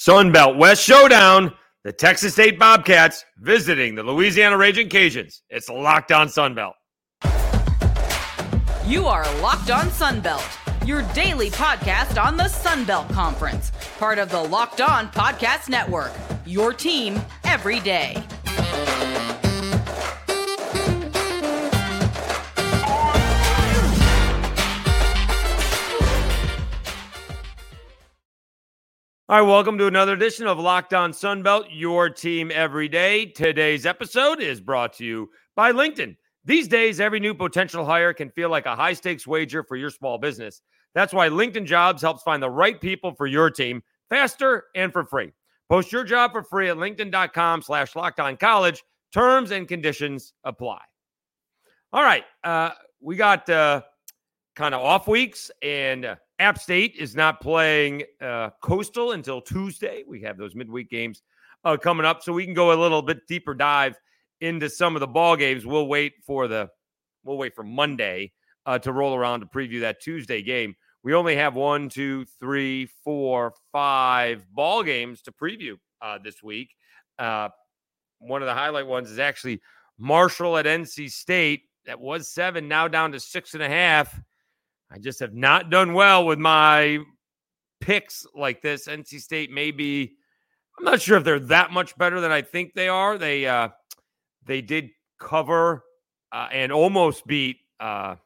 Sunbelt West Showdown. The Texas State Bobcats visiting the Louisiana Ragin' Cajuns. It's Locked On Sunbelt. You are Locked On Sunbelt, your daily podcast on the Sunbelt Conference, part of the Locked On Podcast Network. Your team every day. All right, welcome to another edition of Locked On Sunbelt, your team every day. Today's episode is brought to you by LinkedIn. These days, every new potential hire can feel like a high stakes wager for your small business. That's why LinkedIn Jobs helps find the right people for your team faster and for free. Post your job for free at linkedin.com slash college. Terms and conditions apply. All right, uh, we got uh, kind of off weeks and uh, App State is not playing uh, Coastal until Tuesday. We have those midweek games uh, coming up, so we can go a little bit deeper dive into some of the ball games. We'll wait for the we'll wait for Monday uh, to roll around to preview that Tuesday game. We only have one, two, three, four, five ball games to preview uh, this week. Uh, one of the highlight ones is actually Marshall at NC State. That was seven, now down to six and a half. I just have not done well with my picks like this. NC State maybe I'm not sure if they're that much better than I think they are. They uh they did cover uh, and almost beat uh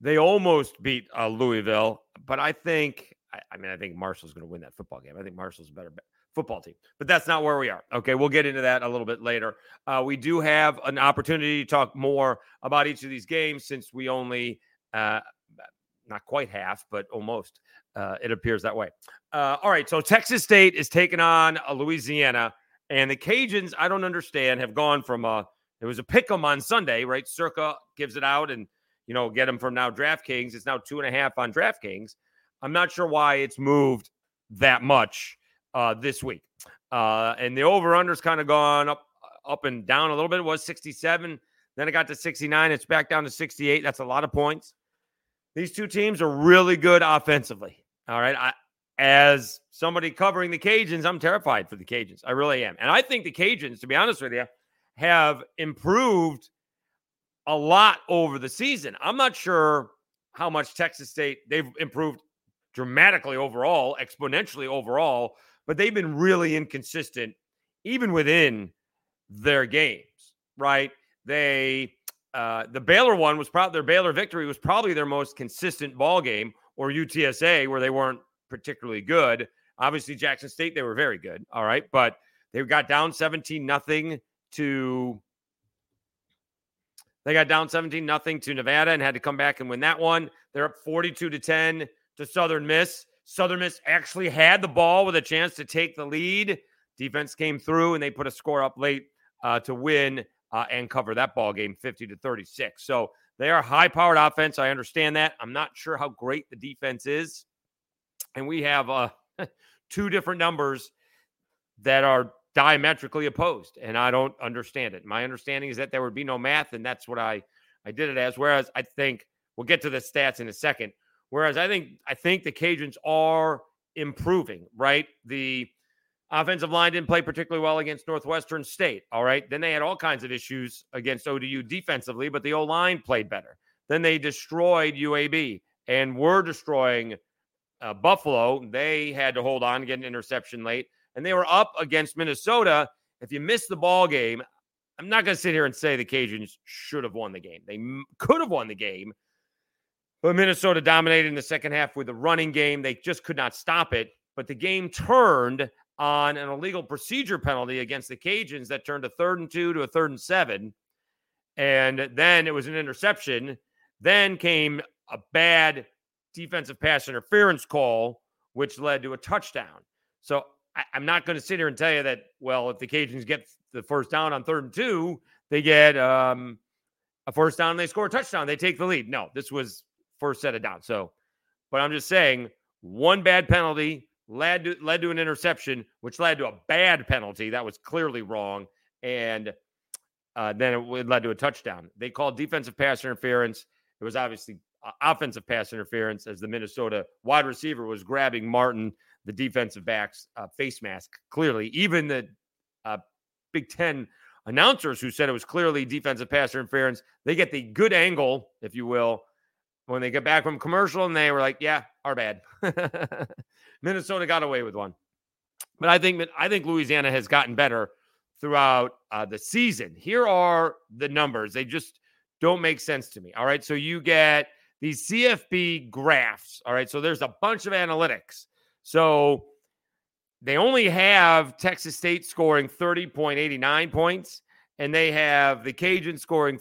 they almost beat uh, Louisville, but I think I, I mean I think Marshall's going to win that football game. I think Marshall's better football team. But that's not where we are. Okay, we'll get into that a little bit later. Uh, we do have an opportunity to talk more about each of these games since we only, uh, not quite half, but almost. Uh, it appears that way. Uh, all right, so Texas State is taking on Louisiana, and the Cajuns. I don't understand. Have gone from a it was a pick 'em on Sunday, right? Circa gives it out, and you know get them from now DraftKings. It's now two and a half on DraftKings. I'm not sure why it's moved that much uh, this week. Uh, and the over under's kind of gone up up and down a little bit. It was 67. Then it got to 69. It's back down to 68. That's a lot of points. These two teams are really good offensively. All right. I, as somebody covering the Cajuns, I'm terrified for the Cajuns. I really am. And I think the Cajuns, to be honest with you, have improved a lot over the season. I'm not sure how much Texas State they've improved dramatically overall, exponentially overall but they've been really inconsistent even within their games, right? They uh, the Baylor one was probably their Baylor victory was probably their most consistent ball game, or UTSA where they weren't particularly good. Obviously, Jackson State they were very good, all right, but they got down seventeen nothing to. They got down 17 nothing to Nevada and had to come back and win that one. They're up 42 to 10 to Southern Miss. Southern Miss actually had the ball with a chance to take the lead. Defense came through and they put a score up late uh, to win uh, and cover that ball game 50 to 36. So they are high powered offense. I understand that. I'm not sure how great the defense is. And we have uh, two different numbers that are diametrically opposed. And I don't understand it. My understanding is that there would be no math. And that's what I, I did it as. Whereas I think we'll get to the stats in a second. Whereas I think I think the Cajuns are improving, right? The offensive line didn't play particularly well against Northwestern State. All right. Then they had all kinds of issues against ODU defensively, but the O line played better. Then they destroyed UAB and were destroying uh, Buffalo. They had to hold on, get an interception late, and they were up against Minnesota. If you miss the ball game, I'm not going to sit here and say the Cajuns should have won the game. They m- could have won the game but Minnesota dominated in the second half with the running game. They just could not stop it. But the game turned on an illegal procedure penalty against the Cajuns that turned a third and two to a third and seven. And then it was an interception. Then came a bad defensive pass interference call, which led to a touchdown. So I, am not going to sit here and tell you that, well, if the Cajuns get the first down on third and two, they get um, a first down, and they score a touchdown, they take the lead. No, this was first set of down. So, but I'm just saying one bad penalty led to, led to an interception, which led to a bad penalty that was clearly wrong, and uh, then it, it led to a touchdown. They called defensive pass interference. It was obviously uh, offensive pass interference as the Minnesota wide receiver was grabbing Martin, the defensive back's uh, face mask. Clearly, even the uh, Big Ten announcers who said it was clearly defensive pass interference, they get the good angle, if you will, when they get back from commercial and they were like, yeah, our bad. Minnesota got away with one. But I think I think Louisiana has gotten better throughout uh, the season. Here are the numbers. They just don't make sense to me. All right. So you get these CFB graphs. All right. So there's a bunch of analytics. So they only have Texas State scoring 30.89 points, and they have the Cajun scoring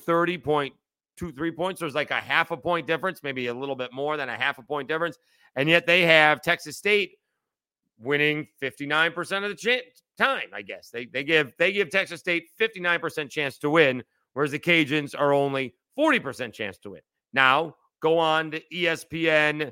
30.23 points. There's like a half a point difference, maybe a little bit more than a half a point difference. And yet they have Texas State winning 59% of the time, I guess. They they give they give Texas State 59% chance to win, whereas the Cajuns are only 40% chance to win. Now, go on to ESPN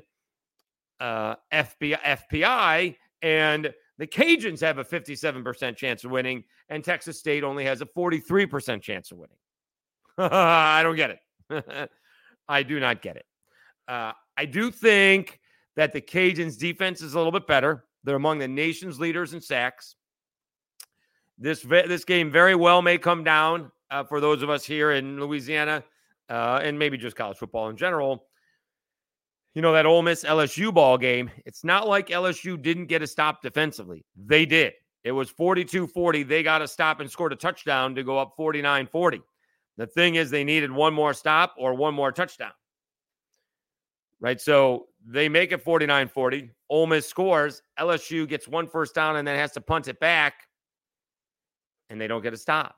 uh FBI, FPI and the Cajuns have a 57% chance of winning, and Texas State only has a 43% chance of winning. I don't get it. I do not get it. Uh, I do think that the Cajuns' defense is a little bit better. They're among the nation's leaders in sacks. This this game very well may come down uh, for those of us here in Louisiana, uh, and maybe just college football in general you know, that Ole Miss LSU ball game, it's not like LSU didn't get a stop defensively. They did. It was 42 40. They got a stop and scored a touchdown to go up 49 40. The thing is, they needed one more stop or one more touchdown. Right. So they make it 49 40. Ole Miss scores. LSU gets one first down and then has to punt it back, and they don't get a stop.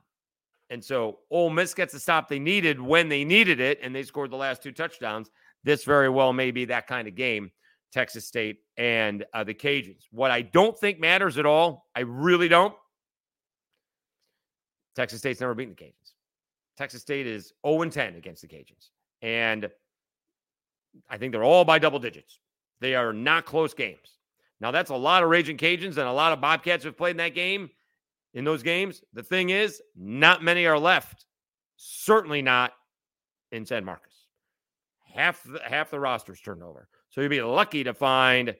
And so Ole Miss gets the stop they needed when they needed it, and they scored the last two touchdowns this very well may be that kind of game, Texas State and uh, the Cajuns. What I don't think matters at all, I really don't. Texas State's never beaten the Cajuns. Texas State is 0 10 against the Cajuns. And I think they're all by double digits. They are not close games. Now, that's a lot of Ragin' Cajuns and a lot of Bobcats have played in that game, in those games. The thing is, not many are left. Certainly not in San Marcos half the, half the roster's turned over. So you'd be lucky to find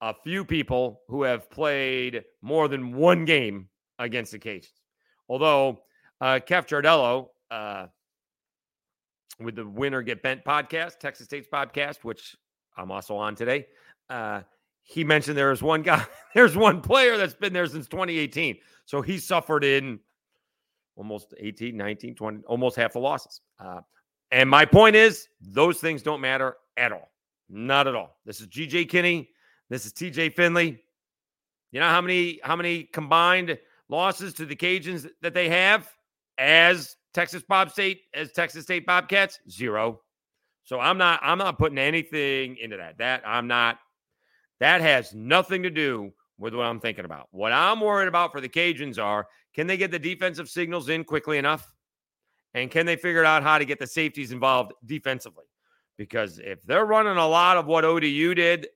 a few people who have played more than one game against the Cajuns. Although uh, Kef Jardello, uh, with the Winner Get Bent podcast, Texas State's podcast, which I'm also on today, uh, he mentioned there is one guy, there's one player that's been there since 2018. So he suffered in almost 18, 19, 20, almost half the losses. Uh, and my point is, those things don't matter at all. Not at all. This is GJ Kinne. This is TJ Finley. You know how many how many combined losses to the Cajuns that they have as Texas Bob State as Texas State Bobcats? Zero. So I'm not I'm not putting anything into that. That I'm not that has nothing to do with what I'm thinking about. What I'm worried about for the Cajuns are can they get the defensive signals in quickly enough? And can they figure out how to get the safeties involved defensively? Because if they're running a lot of what ODU did,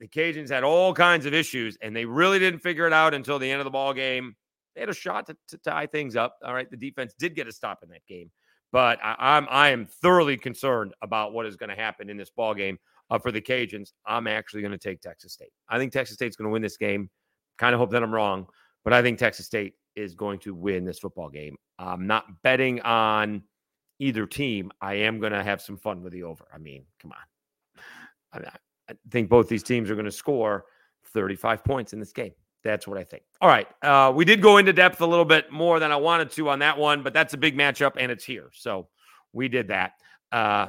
the Cajuns had all kinds of issues, and they really didn't figure it out until the end of the ball game. They had a shot to, to tie things up. All right, the defense did get a stop in that game, but I, am I am thoroughly concerned about what is going to happen in this ball game uh, for the Cajuns. I'm actually going to take Texas State. I think Texas State's going to win this game. Kind of hope that I'm wrong, but I think Texas State is going to win this football game. I'm not betting on either team. I am going to have some fun with the over. I mean, come on. I, I think both these teams are going to score 35 points in this game. That's what I think. All right. Uh, we did go into depth a little bit more than I wanted to on that one, but that's a big matchup and it's here. So we did that. Uh,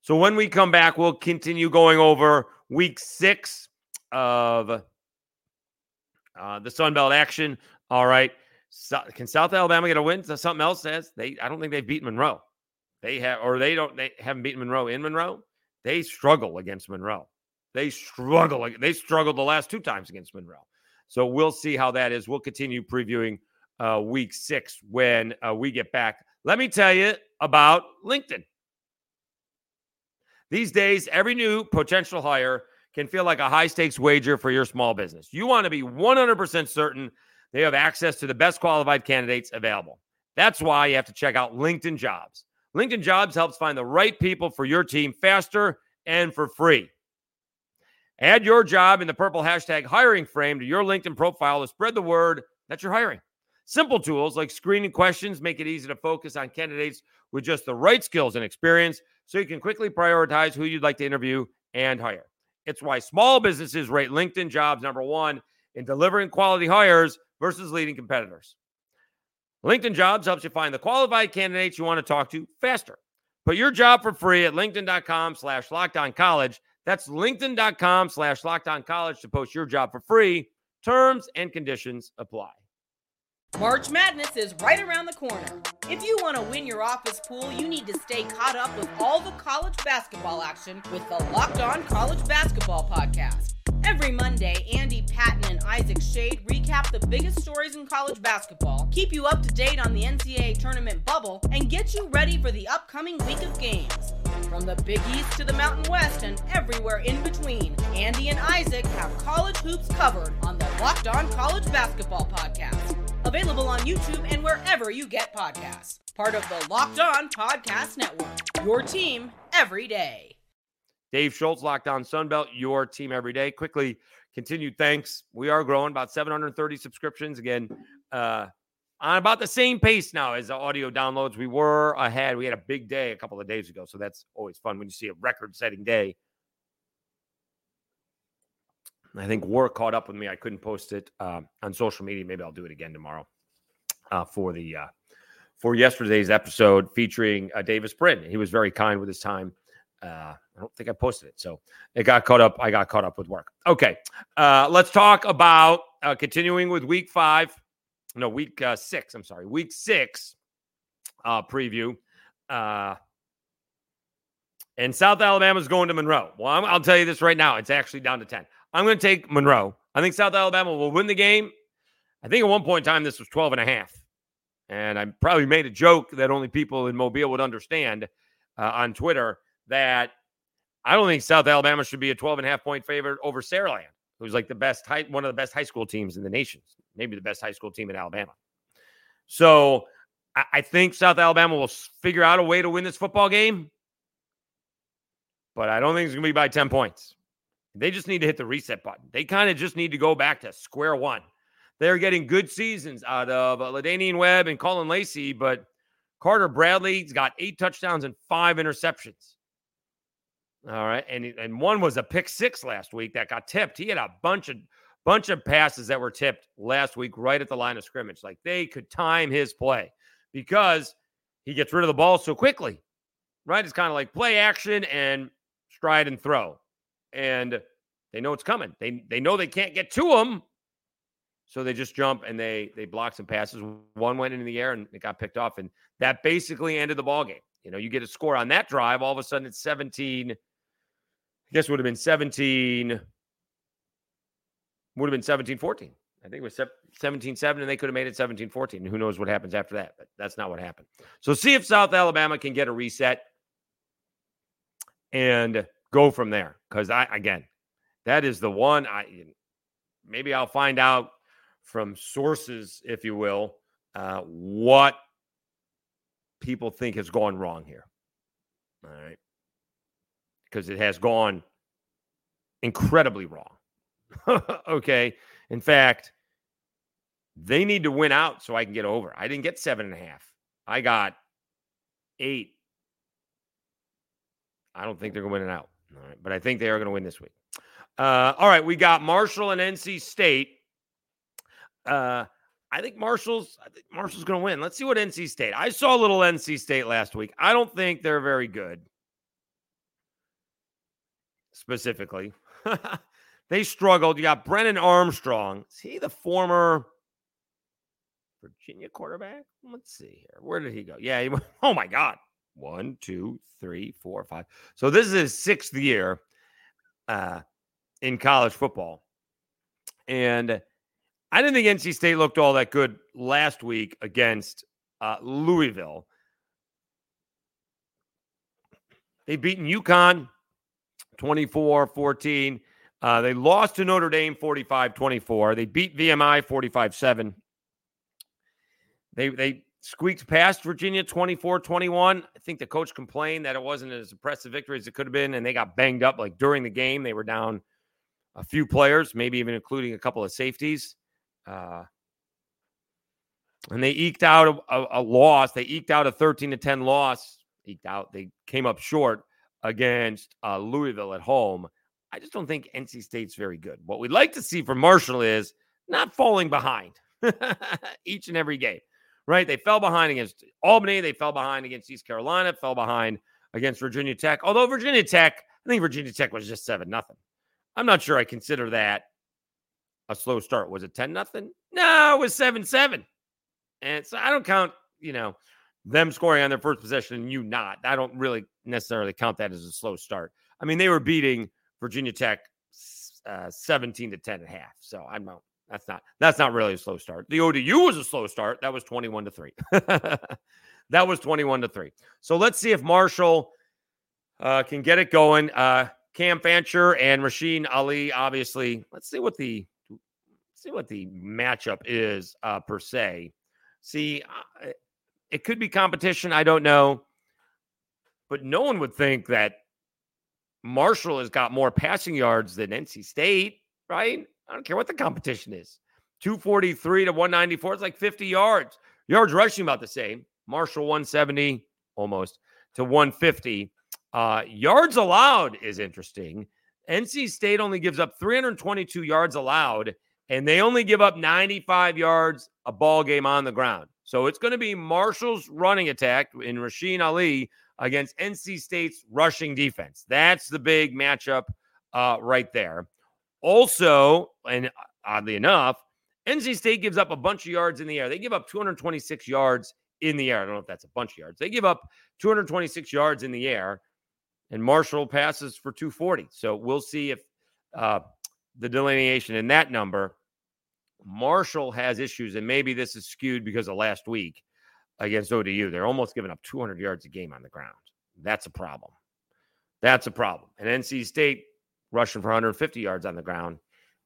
so when we come back, we'll continue going over week six of uh, the Sun Belt action. All right. So, can South Alabama get a win? So something else says they. I don't think they've beaten Monroe. They have, or they don't. They haven't beaten Monroe in Monroe. They struggle against Monroe. They struggle. They struggled the last two times against Monroe. So we'll see how that is. We'll continue previewing uh, week six when uh, we get back. Let me tell you about LinkedIn. These days, every new potential hire can feel like a high stakes wager for your small business. You want to be 100% certain they have access to the best qualified candidates available. That's why you have to check out LinkedIn Jobs. LinkedIn Jobs helps find the right people for your team faster and for free. Add your job in the purple hashtag hiring frame to your LinkedIn profile to spread the word that you're hiring. Simple tools like screening questions make it easy to focus on candidates with just the right skills and experience so you can quickly prioritize who you'd like to interview and hire. It's why small businesses rate LinkedIn jobs number one in delivering quality hires versus leading competitors. LinkedIn Jobs helps you find the qualified candidates you want to talk to faster. Put your job for free at linkedin.com slash lockdown college. That's linkedin.com slash lockdown college to post your job for free. Terms and conditions apply. March Madness is right around the corner. If you want to win your office pool, you need to stay caught up with all the college basketball action with the Locked On College Basketball Podcast. Every Monday, Andy Patton and Isaac Schade recap the biggest stories in college basketball, keep you up to date on the NCAA tournament bubble, and get you ready for the upcoming week of games. From the Big East to the Mountain West and everywhere in between, Andy and Isaac have college hoops covered on the Locked On College Basketball Podcast. Available on YouTube and wherever you get podcasts. Part of the Locked On Podcast Network. Your team every day. Dave Schultz, Locked On Sunbelt, your team every day. Quickly, continued thanks. We are growing about 730 subscriptions. Again, uh, on about the same pace now as the audio downloads. We were ahead. We had a big day a couple of days ago. So that's always fun when you see a record setting day. I think work caught up with me. I couldn't post it uh, on social media. Maybe I'll do it again tomorrow uh, for the uh, for yesterday's episode featuring uh, Davis Brin. He was very kind with his time uh, I don't think I posted it, so it got caught up. I got caught up with work. Okay, uh, let's talk about continuing with Week Five. No, Week uh, Six. I'm sorry, Week Six uh, preview. Uh, and South Alabama is going to Monroe. Well, i will tell you this right now. It's actually down to 10. I'm going to take Monroe. I think South Alabama will win the game. I think at one point in time, this was 12 and a half. And I probably made a joke that only people in Mobile would understand uh, on Twitter that I don't think South Alabama should be a 12 and a half point favorite over Saraland, who's like the best high, one of the best high school teams in the nation, maybe the best high school team in Alabama. So I, I think South Alabama will figure out a way to win this football game, but I don't think it's going to be by 10 points. They just need to hit the reset button. They kind of just need to go back to square one. They're getting good seasons out of uh, La'Damian Webb and Caullin Lacy, but Carter Bradley's got eight touchdowns and five interceptions. All right, and and one was a pick six last week that got tipped. He had a bunch of bunch of passes that were tipped last week right at the line of scrimmage. Like they could time his play because he gets rid of the ball so quickly. Right? It's kind of like play action and stride and throw. And they know it's coming. They they know they can't get to him. So they just jump and they they block some passes. One went into the air and it got picked off. And that basically ended the ball game. You know, you get a score on that drive, all of a sudden it's 17 guess would have been 17, would have been 17 14. I think it was 17 7, and they could have made it 17 14. Who knows what happens after that? But that's not what happened. So see if South Alabama can get a reset and go from there. Because I, again, that is the one I maybe I'll find out from sources, if you will, uh, what people think has gone wrong here. All right because it has gone incredibly wrong. okay. In fact, they need to win out so I can get over. I didn't get seven and a half. I got eight. I don't think they're going to win it out. All right. But I think they are going to win this week. Uh, all right. We got Marshall and NC State. Uh, I think Marshall's I think Marshall's going to win. Let's see what NC State. I saw a little NC State last week. I don't think they're very good specifically. they struggled. You got Brennan Armstrong. Is he the former Virginia quarterback? Let's see here. Where did he go? Yeah. He oh my God. One, two, three, four, five. So this is his sixth year uh, in college football. And I didn't think NC State looked all that good last week against uh, Louisville. They've beaten UConn, 24 14. Uh, they lost to Notre Dame 45 24. They beat VMI 45 7. They, they squeaked past Virginia 24 21. I think the coach complained that it wasn't as impressive victory as it could have been, and they got banged up like during the game. They were down a few players, maybe even including a couple of safeties. Uh, and they eked out a, a, a, loss. They eked out a 13 to 10 loss. Eked out. They came up short against uh, Louisville at home. I just don't think NC State's very good. What we'd like to see from Marshall is not falling behind each and every game, right? They fell behind against Albany. They fell behind against East Carolina, fell behind against Virginia Tech. Although Virginia Tech, I think Virginia Tech was just 7 nothing. I'm not sure I consider that a slow start. Was it 10 nothing? No, it was 7 7. And so I don't count, you know, them scoring on their first possession and you not. I don't really necessarily count that as a slow start. I mean, they were beating Virginia Tech uh, 17 to 10 and a half. So I'm not, that's not, that's not really a slow start. The ODU was a slow start. That was 21 to 3. that was 21 to 3. So let's see if Marshall uh, can get it going. Uh, Cam Fancher and Rasheen Ali, obviously. Let's see what the see what the matchup is uh, per se. See, uh, it could be competition. I don't know, but no one would think that Marshall has got more passing yards than NC State, right? I don't care what the competition is. 243 to 194. It's like 50 yards. Yards rushing about the same. Marshall 170 almost to 150. Uh, yards allowed is interesting. NC State only gives up 322 yards allowed, and they only give up 95 yards a ball game on the ground. So it's going to be Marshall's running attack in Rasheen Ali against NC State's rushing defense. That's the big matchup uh, right there. Also, and oddly enough, NC State gives up a bunch of yards in the air. They give up 226 yards in the air. I don't know if that's a bunch of yards. They give up 226 yards in the air and Marshall passes for 240. So we'll see if uh, the delineation in that number. Marshall has issues, and maybe this is skewed because of last week against ODU. They're almost giving up 200 yards a game on the ground. That's a problem. That's a problem. And NC State rushing for 150 yards on the ground.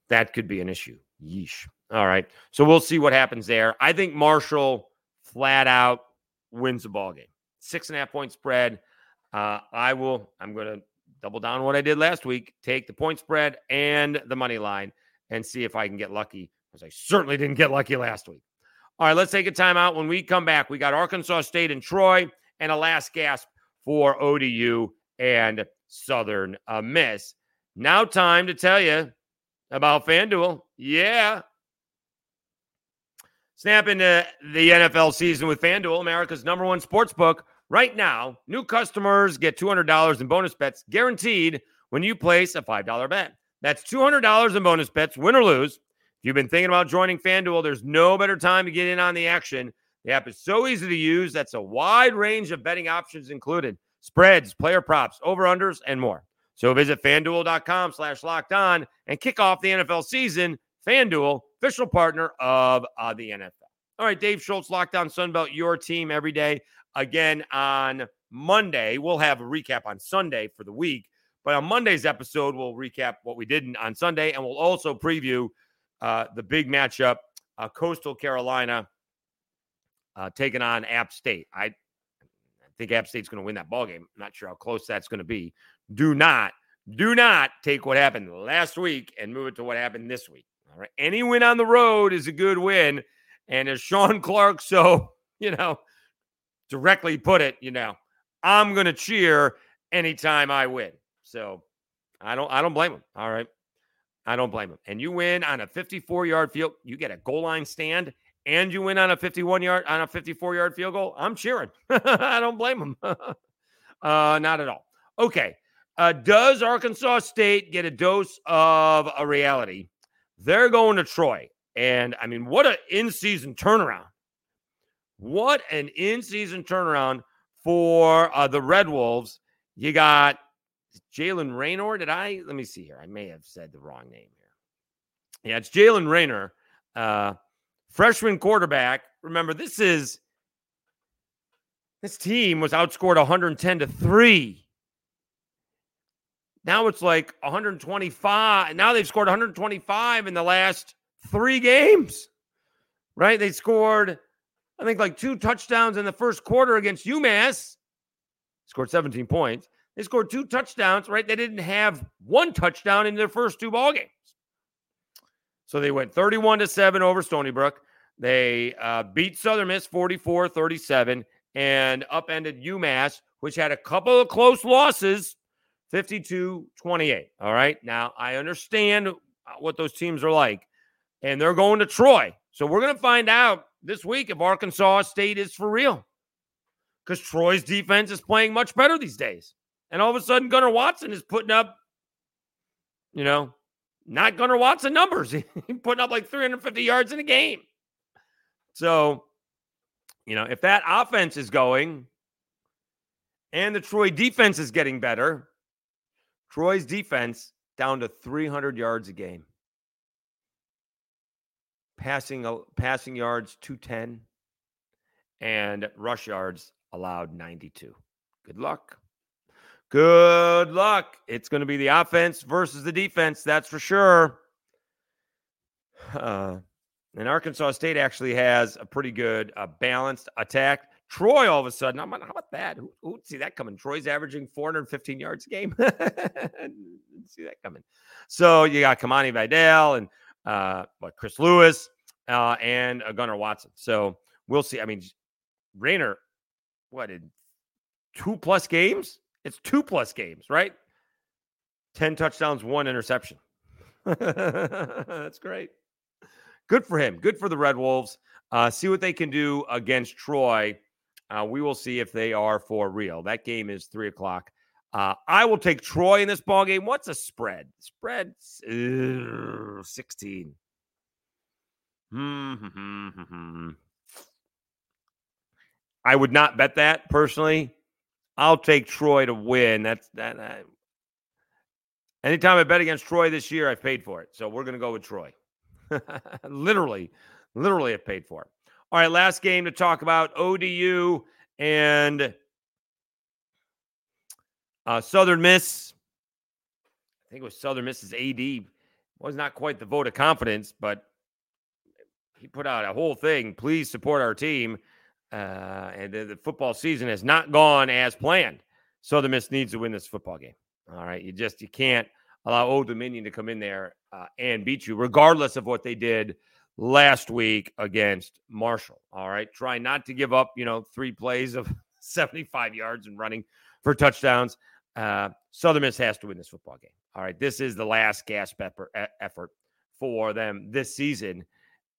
That could be an issue. Yeesh. All right. So we'll see what happens there. I think Marshall flat out wins the ball game. Six and a half point spread. Uh, I will, I'm going to double down what I did last week, take the point spread and the money line and see if I can get lucky because I certainly didn't get lucky last week. All right, let's take a timeout. When we come back, we got Arkansas State and Troy and a last gasp for ODU and Southern Miss. Now, time to tell you about FanDuel. Yeah. Snap into the NFL season with FanDuel, America's number one sports book. Right now, new customers get $200 in bonus bets guaranteed when you place a $5 bet. That's $200 in bonus bets, win or lose. If you've been thinking about joining FanDuel, there's no better time to get in on the action. The app is so easy to use. That's a wide range of betting options included spreads, player props, over-unders, and more. So visit fanduel.com slash locked on and kick off the NFL season. FanDuel, official partner of uh, the NFL. All right, Dave Schultz, Locked On Sunbelt, your team every day again on Monday. We'll have a recap on Sunday for the week. But on Monday's episode, we'll recap what we did on Sunday, and we'll also preview uh, the big matchup: uh, Coastal Carolina uh, taking on App State. I, I think App State's going to win that ball game. I'm not sure how close that's going to be. Do not, do not take what happened last week and move it to what happened this week. All right, any win on the road is a good win, and as Shawn Clark so you know directly put it, you know, I'm going to cheer anytime I win. So I don't I don't blame him. All right. I don't blame him. And you win on a 54 yard field, you get a goal line stand, and you win on a 51 yard on a 54 yard field goal. I'm cheering. I don't blame him. uh, not at all. Okay. Uh, does Arkansas State get a dose of a reality? They're going to Troy. And I mean, what an in season turnaround. What an in season turnaround for uh, the Red Wolves. You got Jaylen Raynor. Did I? Let me see here. I may have said the wrong name here. Yeah, it's Jaylen Raynor, uh, freshman quarterback. Remember, this is this team was outscored 110 to 3. Now it's like 125. Now they've scored 125 in the last three games, right? They scored I think like two touchdowns in the first quarter against UMass. Scored 17 points. They scored two touchdowns, right? They didn't have one touchdown in their first two ball games. So they went 31 to 7 over Stony Brook. They uh, beat Southern Miss 44 37 and upended UMass, which had a couple of close losses 52 28. All right. Now, I understand what those teams are like, and they're going to Troy. So we're going to find out this week if Arkansas State is for real because Troy's defense is playing much better these days. And all of a sudden, Gunnar Watson is putting up, you know, not Gunnar Watson numbers. He's putting up like 350 yards in a game. So, you know, if that offense is going and the Troy defense is getting better, Troy's defense down to 300 yards a game. Passing uh, passing yards 210 and rush yards allowed 92. Good luck. Good luck. It's going to be the offense versus the defense, that's for sure. Uh, and Arkansas State actually has a pretty good uh, balanced attack. Troy, all of a sudden, I'm how about that? Who, who see that coming? Troy's averaging 415 yards a game. see that coming. So you got Kamani Vidal and uh, what Chris Lewis uh, and uh, Gunnar Watson. So we'll see. I mean, Raynor, what in two plus games? It's two plus games, right? 10 touchdowns, one interception. That's great. Good for him. Good for the Red Wolves. Uh, see what they can do against Troy. Uh, we will see if they are for real. That game is three o'clock. Uh, I will take Troy in this ball game. What's a spread? Spread uh, 16. Hmm, I would not bet that personally. I'll take Troy to win. That's that. Uh, anytime I bet against Troy this year, I've paid for it. So we're going to go with Troy. literally, literally I've paid for it. All right, last game to talk about ODU and uh, Southern Miss. I think it was Southern Miss's AD. Was not quite the vote of confidence, but he put out a whole thing. Please support our team. Uh, and the, the, football season has not gone as planned. Southern Miss needs to win this football game. All right, you just you can't allow Old Dominion to come in there uh, and beat you, regardless of what they did last week against Marshall. All right, try not to give up. You know, three plays of 75 yards and running for touchdowns. Uh, Southern Miss has to win this football game. All right, this is the last gasp effort for them this season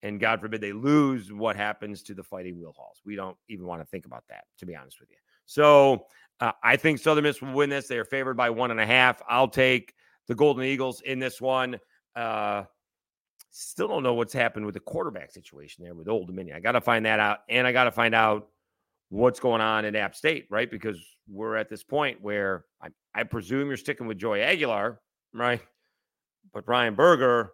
and God forbid they lose, what happens to the Fighting Wheelhauls? We don't even want to think about that, to be honest with you. So uh, I think Southern Miss will win this. They are favored by one and a half. I'll take the Golden Eagles in this one. Uh, still don't know what's happened with the quarterback situation there with Old Dominion. I got to find that out, and I got to find out what's going on in App State, right? Because we're at this point where I, I presume you're sticking with Joey Aguilar, right? But Ryan Burger,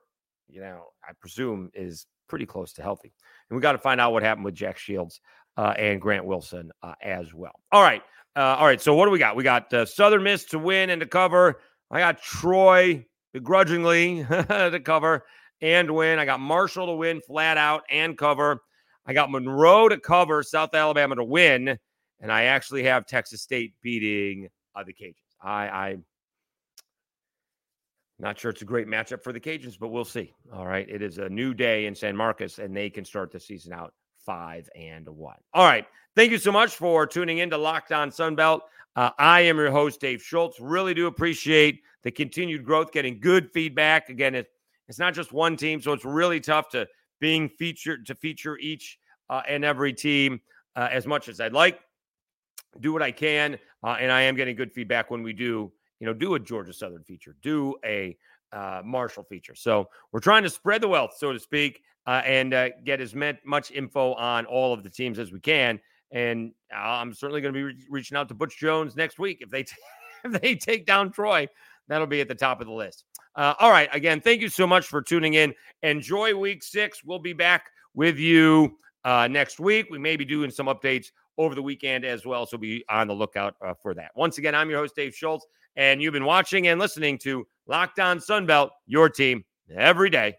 you know, I presume is pretty close to healthy. And we got to find out what happened with Jack Shields uh, and Grant Wilson uh, as well. All right. Uh, all right. So what do we got? We got uh, Southern Miss to win and to cover. I got Troy begrudgingly to cover and win. I got Marshall to win flat out and cover. I got Monroe to cover, South Alabama to win. And I actually have Texas State beating uh, the Cajuns. I, I not sure it's a great matchup for the Cajuns, but we'll see. All right. It is a new day in San Marcos, and they can start the season out five and one. All right. Thank you so much for tuning in to Locked On Sunbelt. Uh, I am your host, Dave Schultz. Really do appreciate the continued growth, getting good feedback. Again, it, it's not just one team, so it's really tough to being featured to feature each uh, and every team uh, as much as I'd like. Do what I can, uh, and I am getting good feedback when we do you know, do a Georgia Southern feature, do a uh, Marshall feature. So we're trying to spread the wealth, so to speak, uh, and uh, get as much info on all of the teams as we can. And I'm certainly going to be re- reaching out to Butch Jones next week if they t- if they take down Troy. That'll be at the top of the list. Uh, all right. Again, thank you so much for tuning in. Enjoy week six. We'll be back with you uh, next week. We may be doing some updates over the weekend as well. So be on the lookout uh, for that. Once again, I'm your host, Dave Schultz and you've been watching and listening to Locked On Sunbelt, your team every day.